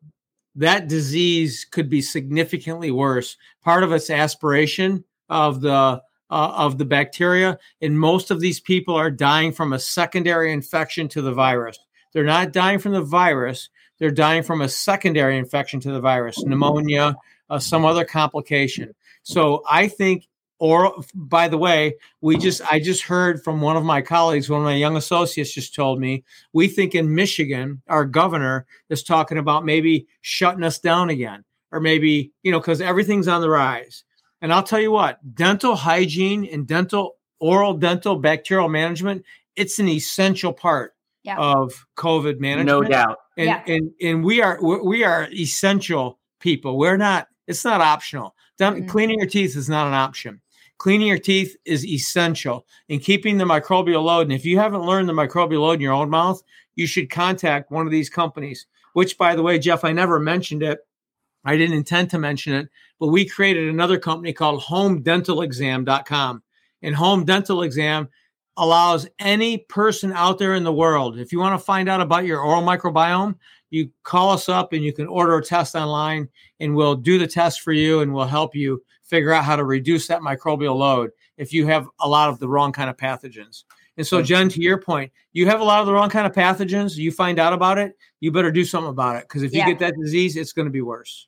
[SPEAKER 4] that disease could be significantly worse. Part of it's aspiration of the uh, of the bacteria, and most of these people are dying from a secondary infection to the virus. They're not dying from the virus; they're dying from a secondary infection to the virus, pneumonia, uh, some other complication. So I think, or by the way, we just I just heard from one of my colleagues, one of my young associates just told me we think in Michigan, our governor is talking about maybe shutting us down again. or maybe, you know, because everything's on the rise. And I'll tell you what, dental hygiene and dental, oral dental bacterial management, it's an essential part
[SPEAKER 3] Yeah.
[SPEAKER 4] of COVID management.
[SPEAKER 1] No doubt.
[SPEAKER 4] And,
[SPEAKER 3] Yeah.
[SPEAKER 4] and, and we are, we we are essential people. We're not, it's not optional. Dent-
[SPEAKER 3] Mhm.
[SPEAKER 4] Cleaning your teeth is not an option. Cleaning your teeth is essential in keeping the microbial load. And if you haven't learned the microbial load in your own mouth, you should contact one of these companies, which, by the way, Jeff, I never mentioned it. I didn't intend to mention it, but we created another company called homedentalexam.com. And Home Dental Exam allows any person out there in the world, if you want to find out about your oral microbiome, you call us up and you can order a test online and we'll do the test for you and we'll help you figure out how to reduce that microbial load if you have a lot of the wrong kind of pathogens. And so, Jen, to your point, you have a lot of the wrong kind of pathogens. You find out about it, you better do something about it because if you
[SPEAKER 3] Yeah.
[SPEAKER 4] get that disease, it's going to be worse.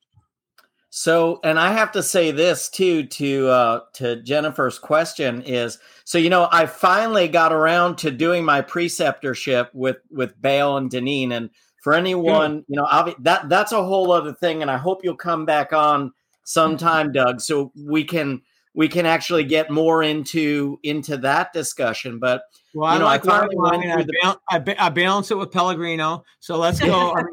[SPEAKER 1] So, and I have to say this too to uh, to Jennifer's question is so you know I finally got around to doing my preceptorship with with Bale and Doneen, and for anyone you know obvi- that that's a whole other thing, and I hope you'll come back on sometime, Doug, so we can we can actually get more into into that discussion. But
[SPEAKER 4] Well, I
[SPEAKER 1] know,
[SPEAKER 4] like
[SPEAKER 1] finally went.
[SPEAKER 4] I,
[SPEAKER 1] the-
[SPEAKER 4] I, ba- I balance it with Pellegrino. So let's go.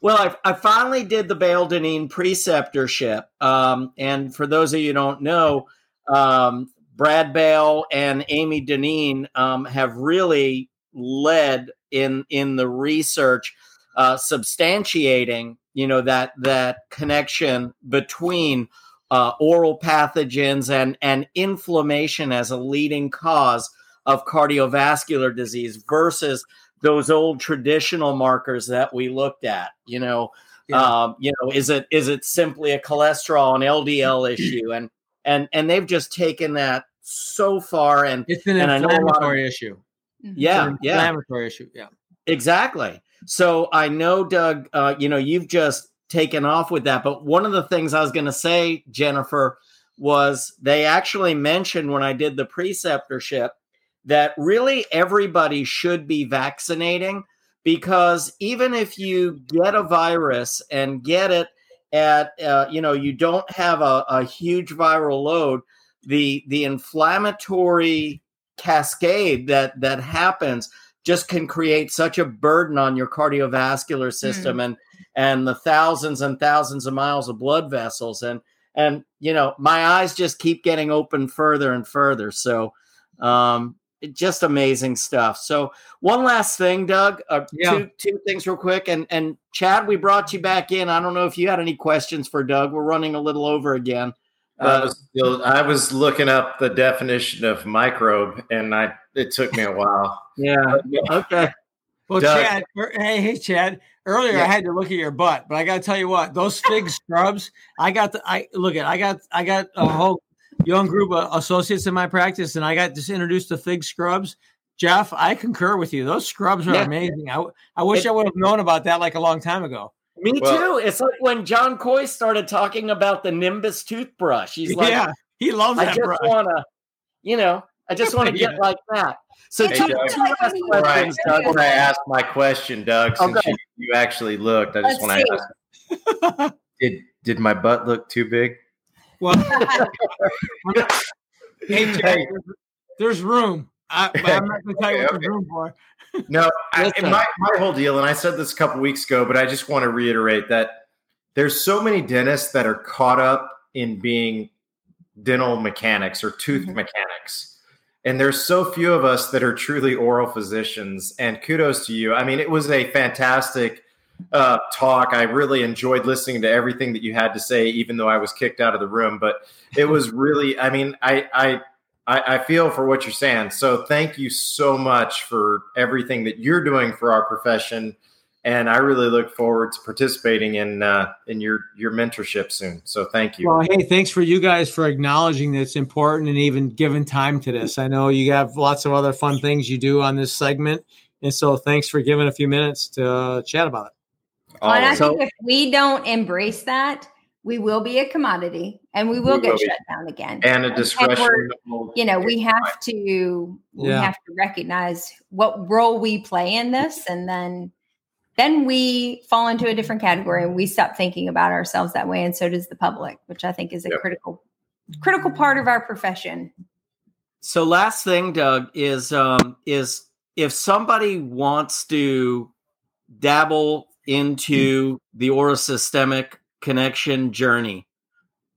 [SPEAKER 1] Well, I, I finally did the Bale Doneen preceptorship. Um, and for those of you who don't know, um, Brad Bale and Amy Doneen um, have really led in in the research, uh, substantiating you know that that connection between uh, oral pathogens and and inflammation as a leading cause of cardiovascular disease versus those old traditional markers that we looked at. You know,
[SPEAKER 4] Yeah.
[SPEAKER 1] um, you know, is it is it simply a cholesterol and LDL issue? And and and they've just taken that so far. And
[SPEAKER 4] it's an
[SPEAKER 1] And I know of-
[SPEAKER 4] inflammatory issue.
[SPEAKER 3] Mhm.
[SPEAKER 1] yeah,
[SPEAKER 4] It's an
[SPEAKER 1] yeah,
[SPEAKER 4] inflammatory issue. Yeah.
[SPEAKER 1] Exactly. So I know, Doug, uh, you know, you've just taken off with that. But one of the things I was going to say, Jennifer, was they actually mentioned when I did the preceptorship that really everybody should be vaccinating because even if you get a virus and get it at, uh, you know, you don't have a, a huge viral load, the the inflammatory cascade that that happens just can create such a burden on your cardiovascular system and and the thousands and thousands of miles of blood vessels. And and you know my eyes just keep getting open further and further. So um it- just amazing stuff. So one last thing doug uh,
[SPEAKER 4] Yeah.
[SPEAKER 1] two two things real quick. And and chad we brought you back in. I don't know if you had any questions for doug. We're running a little over again
[SPEAKER 2] I
[SPEAKER 1] uh,
[SPEAKER 2] was still, I was looking up the definition of microbe, and I it took me a while.
[SPEAKER 1] Yeah okay
[SPEAKER 4] Well,
[SPEAKER 2] Doug.
[SPEAKER 4] Chad, er- hey, hey, Chad. Earlier,
[SPEAKER 2] Yeah.
[SPEAKER 4] I had to look at your butt, but I got to tell you what, those fig scrubs. I got the. I look at. I got. I got a whole young group of associates in my practice, and I got just introduced to fig scrubs. Jeff, I concur with you. Those scrubs are
[SPEAKER 1] Yeah.
[SPEAKER 4] amazing. I, I wish
[SPEAKER 1] It-
[SPEAKER 4] I would have known about that like a long time ago.
[SPEAKER 1] Me
[SPEAKER 2] Well-
[SPEAKER 1] too. It's like when John Kois started talking about the Nimbus toothbrush. He's like,
[SPEAKER 4] yeah, he loves
[SPEAKER 1] I
[SPEAKER 4] that.
[SPEAKER 1] just
[SPEAKER 4] brush.
[SPEAKER 1] want to, you know, I just want to get
[SPEAKER 4] Yeah.
[SPEAKER 1] like that. So
[SPEAKER 3] Hey,
[SPEAKER 1] two,
[SPEAKER 2] Doug.
[SPEAKER 1] two last
[SPEAKER 2] I,
[SPEAKER 1] questions, Doug.
[SPEAKER 2] before I ask my question, Doug, since
[SPEAKER 1] Okay.
[SPEAKER 2] you, you actually looked, I just
[SPEAKER 3] Let's
[SPEAKER 2] want to ask: Did did my butt look too big?
[SPEAKER 4] Well, hey, Chad,
[SPEAKER 2] Hey.
[SPEAKER 4] there's, there's room. I, but I'm not going to tell you what
[SPEAKER 2] Okay,
[SPEAKER 4] there's room for.
[SPEAKER 2] No, I, my, my whole deal, and I said this a couple weeks ago, but I just want to reiterate that there's so many dentists that are caught up in being dental mechanics or tooth
[SPEAKER 3] Mhm.
[SPEAKER 2] mechanics. And there's so few of us that are truly oral physicians. And kudos to you. I mean, it was a fantastic uh, talk. I really enjoyed listening to everything that you had to say, even though I was kicked out of the room. But it was really, I mean, I, I I, I feel for what you're saying. So thank you so much for everything that you're doing for our profession, and I really look forward to participating in uh, in your your mentorship soon. So thank you.
[SPEAKER 4] Well, hey, thanks for you guys for acknowledging that it's important and even giving time to this. I know you have lots of other fun things you do on this segment. And so thanks for giving a few minutes to uh, chat about it.
[SPEAKER 3] Well, and I think if we don't embrace that, we will be a commodity and we will
[SPEAKER 2] We
[SPEAKER 3] get
[SPEAKER 2] will be.
[SPEAKER 3] shut down again.
[SPEAKER 2] and a
[SPEAKER 3] and
[SPEAKER 2] discretion.
[SPEAKER 3] you know, we have to we have to recognize what role we play in this and then then we fall into a different category and we stop thinking about ourselves that way and so does the public which i think is a yep. critical critical part of our profession
[SPEAKER 1] so last thing doug is um is if somebody wants to dabble into the orosystemic connection journey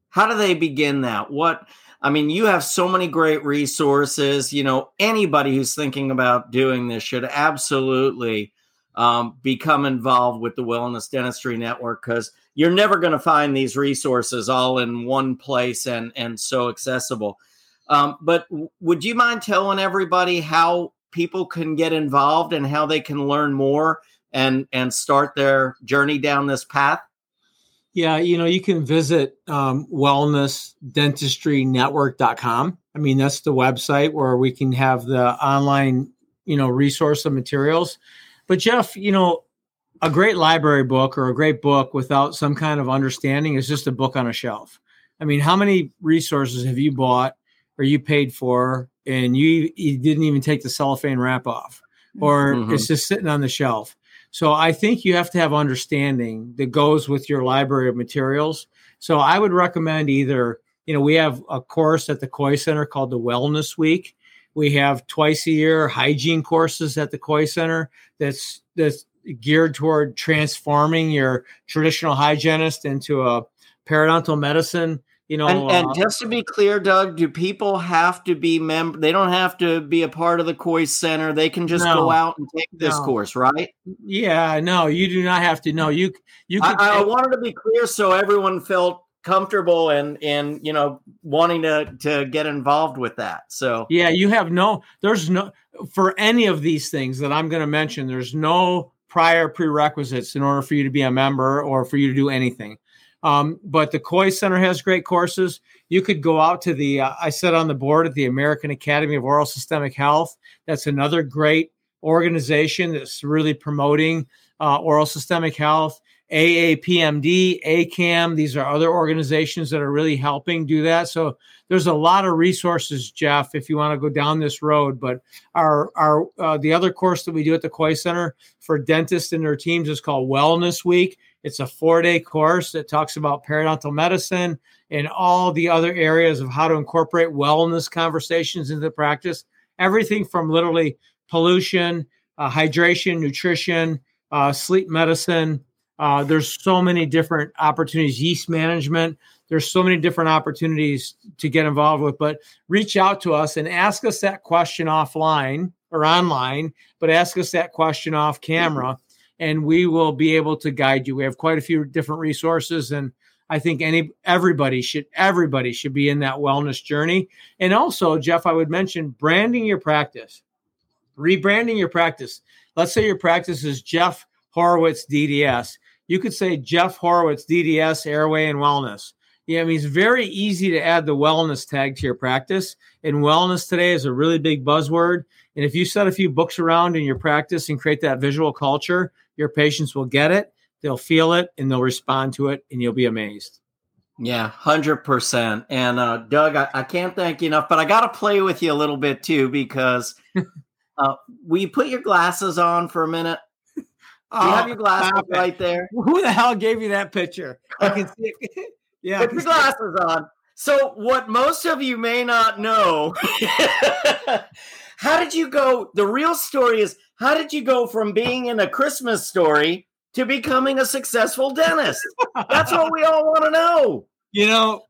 [SPEAKER 1] how do they begin that what i mean you have so many great resources you know anybody who's thinking about doing this should absolutely um, become involved with the Wellness Dentistry Network because you're never going to find these resources all in one place and and so accessible. Um, but would you mind telling everybody how people can get involved and how they can learn more and and start their journey down this path?
[SPEAKER 4] Yeah, you know, you can visit um, wellnessdentistry.network.com. I mean, that's the website where we can have the online, you know, resource of materials. But Jeff, you know, a great library book or a great book without some kind of understanding is just a book on a shelf. I mean, how many resources have you bought or you paid for and you, you didn't even take the cellophane wrap off or mm-hmm. it's just sitting on the shelf? So I think you have to have understanding that goes with your library of materials. So I would recommend either, you know, we have a course at the Kois Center called the Wellness Week we have twice a year hygiene courses at the Kois Center that's that's geared toward transforming your traditional hygienist into a periodontal medicine. You know,
[SPEAKER 1] and, and uh, just to be clear, Doug, do people have to be member? They don't have to be a part of the Kois Center. They can just no, go out and take this no. course, right?
[SPEAKER 4] Yeah, no, you do not have to. No, you you.
[SPEAKER 1] I, I wanted to be clear so everyone felt comfortable and and you know wanting to to get involved with that. So
[SPEAKER 4] yeah you have no there's no for any of these things that i'm going to mention there's no prior prerequisites in order for you to be a member or for you to do anything. Um, but the kois center has great courses. You could go out to the uh, i sit on the board at the american academy of oral systemic health. That's another great organization that's really promoting uh, oral systemic health AAPMD, ACAM. These are other organizations that are really helping do that. So there's a lot of resources, Jeff, if you want to go down this road. But our our uh, the other course that we do at the Kois Center for dentists and their teams is called Wellness Week. It's a four day course that talks about periodontal medicine and all the other areas of how to incorporate wellness conversations into the practice. Everything from literally pollution, uh, hydration, nutrition, uh, sleep medicine uh, there's so many different opportunities, yeast management. There's so many different opportunities to get involved with, but reach out to us and ask us that question offline or online, but ask us that question off camera and we will be able to guide you. We have quite a few different resources and I think any everybody should everybody should be in that wellness journey. And also, Jeff, I would mention branding your practice. Rebranding your practice. Let's say your practice is Jeff Horowitz DDS you could say Jeff Horowitz, DDS, Airway, and Wellness. Yeah, I mean, it's very easy to add the wellness tag to your practice. And wellness today is a really big buzzword. And if you set a few books around in your practice and create that visual culture, your patients will get it, they'll feel it, and they'll respond to it, and you'll be amazed.
[SPEAKER 1] Yeah, 100%. And uh, Doug, I, I, can't thank you enough, but I got to play with you a little bit too because uh, will you put your glasses on for a minute? You have ah, your glasses right there?
[SPEAKER 4] Who the hell gave you that picture? I can see it.
[SPEAKER 1] yeah, put your glasses on. So, what most of you may not know, how did you go? The real story is how did you go from being in a Christmas story to becoming a successful dentist? That's what we all want to know.
[SPEAKER 4] You know,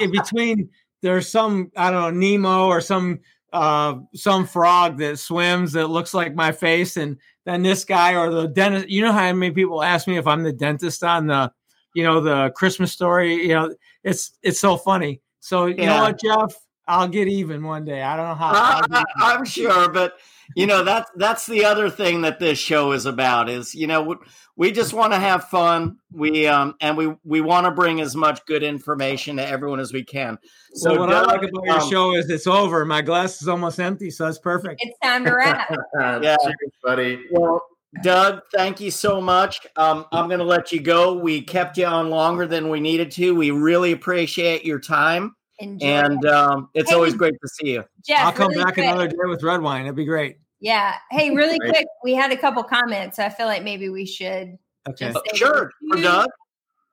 [SPEAKER 4] in between there's some I don't know Nemo or some uh some frog that swims that looks like my face and then this guy or the dentist you know how many people ask me if i'm the dentist on the you know the christmas story? You know it's it's so funny. So you yeah. know what jeff? I'll get even one day. I don't know how
[SPEAKER 1] uh, i'm sure but you know that's that's the other thing that this show is about is you know we just want to have fun we um and we we want to bring as much good information to everyone as we can
[SPEAKER 4] so well, what Doug, i like about um, your show is it's over my glass is almost empty so that's perfect
[SPEAKER 3] it's time to wrap
[SPEAKER 1] yeah Cheers, buddy well Doug, thank you so much. Um, I'm going to let you go. We kept you on longer than we needed to. We really appreciate your time. Enjoy and um, it's hey, always great to see you.
[SPEAKER 4] Jeff, I'll come really back quick. another day with red wine. It'd be great.
[SPEAKER 3] Yeah. Hey, really quick, we had a couple comments. So I feel like maybe we should.
[SPEAKER 4] Okay.
[SPEAKER 3] Just-
[SPEAKER 1] Sure, for Doug.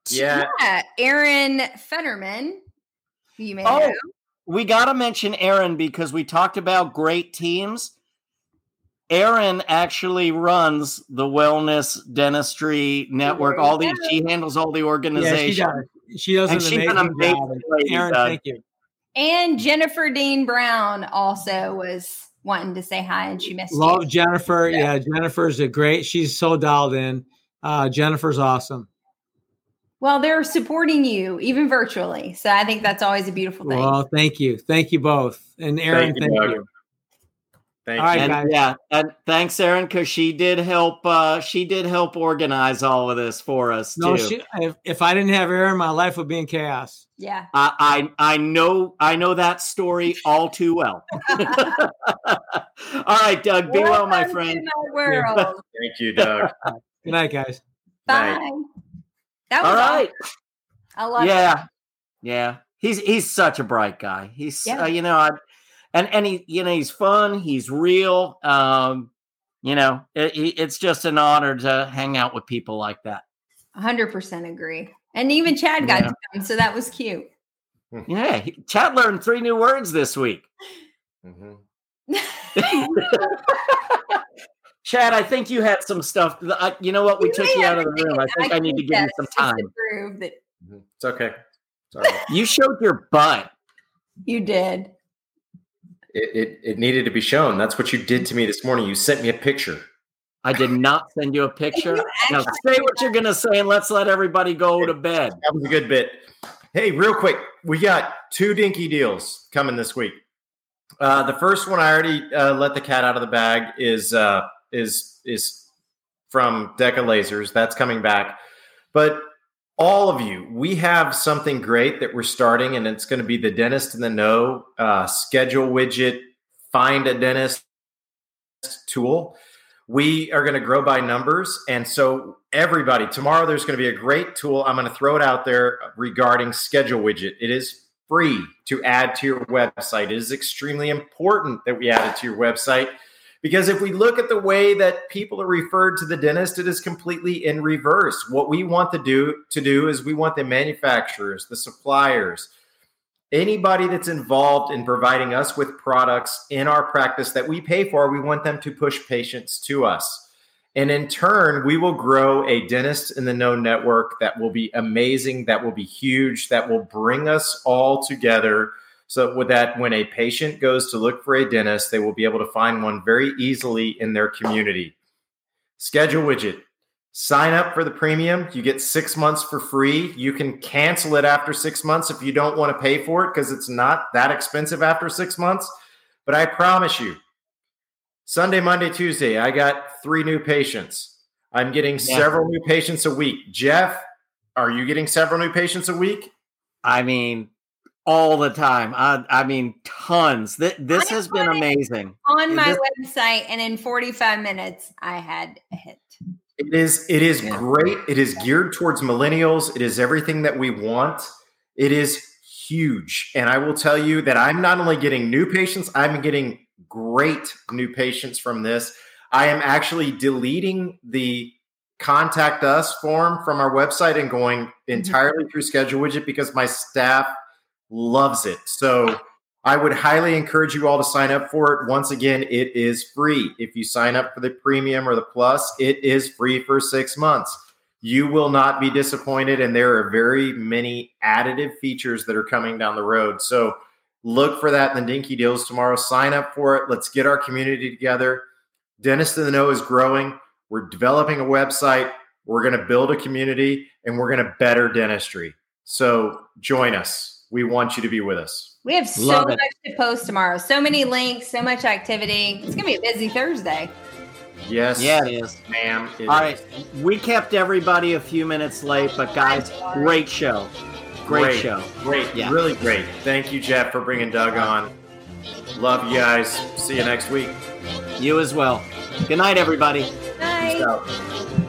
[SPEAKER 2] Yeah. yeah.
[SPEAKER 3] Aaron Fetterman, who you may
[SPEAKER 1] Oh.
[SPEAKER 3] know.
[SPEAKER 1] We got to mention Aaron because we talked about great teams. Aaron actually runs the Wellness Dentistry Network. All these, she handles all the
[SPEAKER 4] Yeah, she
[SPEAKER 1] organization.
[SPEAKER 4] does. She does
[SPEAKER 1] And
[SPEAKER 4] an
[SPEAKER 1] she's
[SPEAKER 4] amazing,
[SPEAKER 1] an amazing
[SPEAKER 4] job.
[SPEAKER 1] lady,
[SPEAKER 4] Aaron,
[SPEAKER 1] Doug.
[SPEAKER 4] thank you.
[SPEAKER 3] And Jennifer Dean Brown also was wanting to say hi and she missed
[SPEAKER 4] Love
[SPEAKER 3] you.
[SPEAKER 4] Jennifer. Yeah. Jennifer's a great. She's so dialed in. Uh, Jennifer's awesome.
[SPEAKER 3] Well, they're supporting you even virtually. So I think that's always a beautiful thing.
[SPEAKER 4] Well, thank you, thank you both, and Aaron,
[SPEAKER 2] Thank
[SPEAKER 4] thank
[SPEAKER 2] you,
[SPEAKER 4] you.
[SPEAKER 2] Doug. Thank
[SPEAKER 4] All right,
[SPEAKER 2] you.
[SPEAKER 1] and
[SPEAKER 4] guys.
[SPEAKER 1] yeah, and thanks, Aaron, because she did help. Uh, she did help organize all of this for us
[SPEAKER 4] No,
[SPEAKER 1] too.
[SPEAKER 4] she, if, if I didn't have Aaron, my life would be in chaos.
[SPEAKER 3] yeah.
[SPEAKER 1] I, I I know I know that story all too well. all right, Doug, be well, my friend.
[SPEAKER 3] my world.
[SPEAKER 2] Thank you, Doug.
[SPEAKER 4] Good night, guys.
[SPEAKER 3] Bye.
[SPEAKER 2] Night.
[SPEAKER 3] That was
[SPEAKER 1] All right.
[SPEAKER 3] awesome. I love it.
[SPEAKER 1] Yeah, yeah. He's he's such a bright guy. He's
[SPEAKER 3] Yeah.
[SPEAKER 1] uh, you know, I, and and he you know he's fun. He's real. Um, you know, it, it- it's just an honor to hang out with people like that.
[SPEAKER 3] 100% agree. And even Chad got
[SPEAKER 1] Yeah.
[SPEAKER 3] to come. So that was cute.
[SPEAKER 1] Yeah, he- Chad learned three new words this week.
[SPEAKER 2] Mhm.
[SPEAKER 1] Chad, I think you had some stuff. I, you know what? We
[SPEAKER 3] You
[SPEAKER 1] took you out of the room. I think I need to give you some time.
[SPEAKER 3] prove that
[SPEAKER 2] Mhm. It's okay. It's all right.
[SPEAKER 1] You showed your butt.
[SPEAKER 3] you did.
[SPEAKER 2] It, it, it needed to be shown. That's what you did to me this morning. You sent me a picture.
[SPEAKER 1] I did not send you a picture.
[SPEAKER 3] You
[SPEAKER 1] Now say what you're gonna say, and let's let everybody go to bed.
[SPEAKER 2] That was a good bit. Hey, real quick, we got two dinky deals coming this week. Uh, the first one I already uh, let the cat out of the bag is uh, is is from Deca Lasers. That's coming back, but all of you, we have something great that we're starting, and it's going to be the dentist in the know uh, schedule widget. Find a dentist tool. We are going to grow by numbers. And so, everybody, tomorrow there's going to be a great tool. I'm going to throw it out there regarding schedule widget. It is free to add to your website. It is extremely important that we add it to your website because if we look at the way that people are referred to the dentist, it is completely in reverse. What we want to do to do is we want the manufacturers, the suppliers, anybody that's involved in providing us with products in our practice that we pay for, we want them to push patients to us. And in turn, we will grow a dentist in the know network that will be amazing, that will be huge, that will bring us all together. So, with that, when a patient goes to look for a dentist, they will be able to find one very easily in their community. Schedule widget. Sign up for the premium. You get six months for free. You can cancel it after six months if you don't want to pay for it because it's not that expensive after six months. But I promise you, Sunday, Monday, Tuesday, I got three new patients. I'm getting
[SPEAKER 1] Yeah.
[SPEAKER 2] several new patients a week. Jeff, are you getting several new patients a week?
[SPEAKER 1] I mean, all the time. I, I mean, tons. Th- this
[SPEAKER 3] I
[SPEAKER 1] has been amazing.
[SPEAKER 3] On my
[SPEAKER 1] This-
[SPEAKER 3] website, and in 45 minutes, I had a hit.
[SPEAKER 2] It is it is
[SPEAKER 1] Yeah.
[SPEAKER 2] great. It is geared towards millennials. It is everything that we want. It is huge. And I will tell you that I'm not only getting new patients, I'm getting great new patients from this. I am actually deleting the contact us form from our website and going mm-hmm. entirely through schedule widget because my staff loves it. So I would highly encourage you all to sign up for it. Once again, it is free. If you sign up for the premium or the plus, it is free for six months. You will not be disappointed. And there are very many additive features that are coming down the road. So look for that in the Dinky Deals tomorrow. Sign up for it. Let's get our community together. Dentist in the Know is growing. We're developing a website. We're going to build a community and we're going to better dentistry. So join us. We want you to be with us.
[SPEAKER 3] We have so
[SPEAKER 1] Love it.
[SPEAKER 3] much to post tomorrow. So many links, so much activity. It's going to be a busy Thursday.
[SPEAKER 2] Yes.
[SPEAKER 1] Yeah, it is.
[SPEAKER 2] ma'am. it
[SPEAKER 1] All
[SPEAKER 2] is.
[SPEAKER 1] right. We kept everybody a few minutes late, but guys, great show. Great, show.
[SPEAKER 2] Great.
[SPEAKER 1] Yeah.
[SPEAKER 2] Really great. Thank you, Jeff, for bringing Doug on. Love you guys. See you next week.
[SPEAKER 1] You as well. Good night, everybody.
[SPEAKER 3] Bye.
[SPEAKER 2] Peace out.